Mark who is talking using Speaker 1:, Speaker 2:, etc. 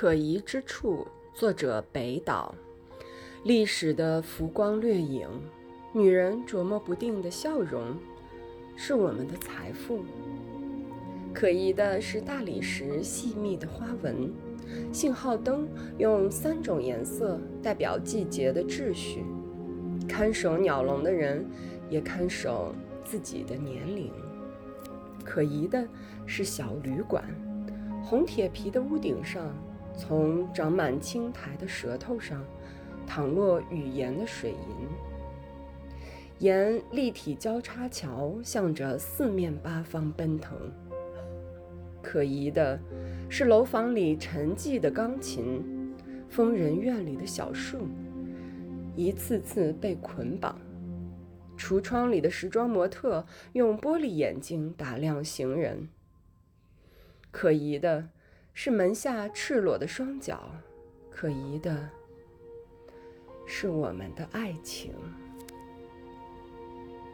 Speaker 1: 可疑之处，作者北岛。历史的浮光掠影，女人琢磨不定的笑容，是我们的财富。可疑的是大理石细密的花纹，信号灯用三种颜色代表季节的秩序。看守鸟笼的人也看守自己的年龄。可疑的是小旅馆，红铁皮的屋顶上。从长满青苔的舌头上淌落语言的水银，沿立体交叉桥向着四面八方奔腾。可疑的是楼房里沉寂的钢琴，疯人院里的小树，一次次被捆绑。橱窗里的时装模特用玻璃眼睛打量行人。可疑的。是门下赤裸的双脚，可疑的是我们的爱情。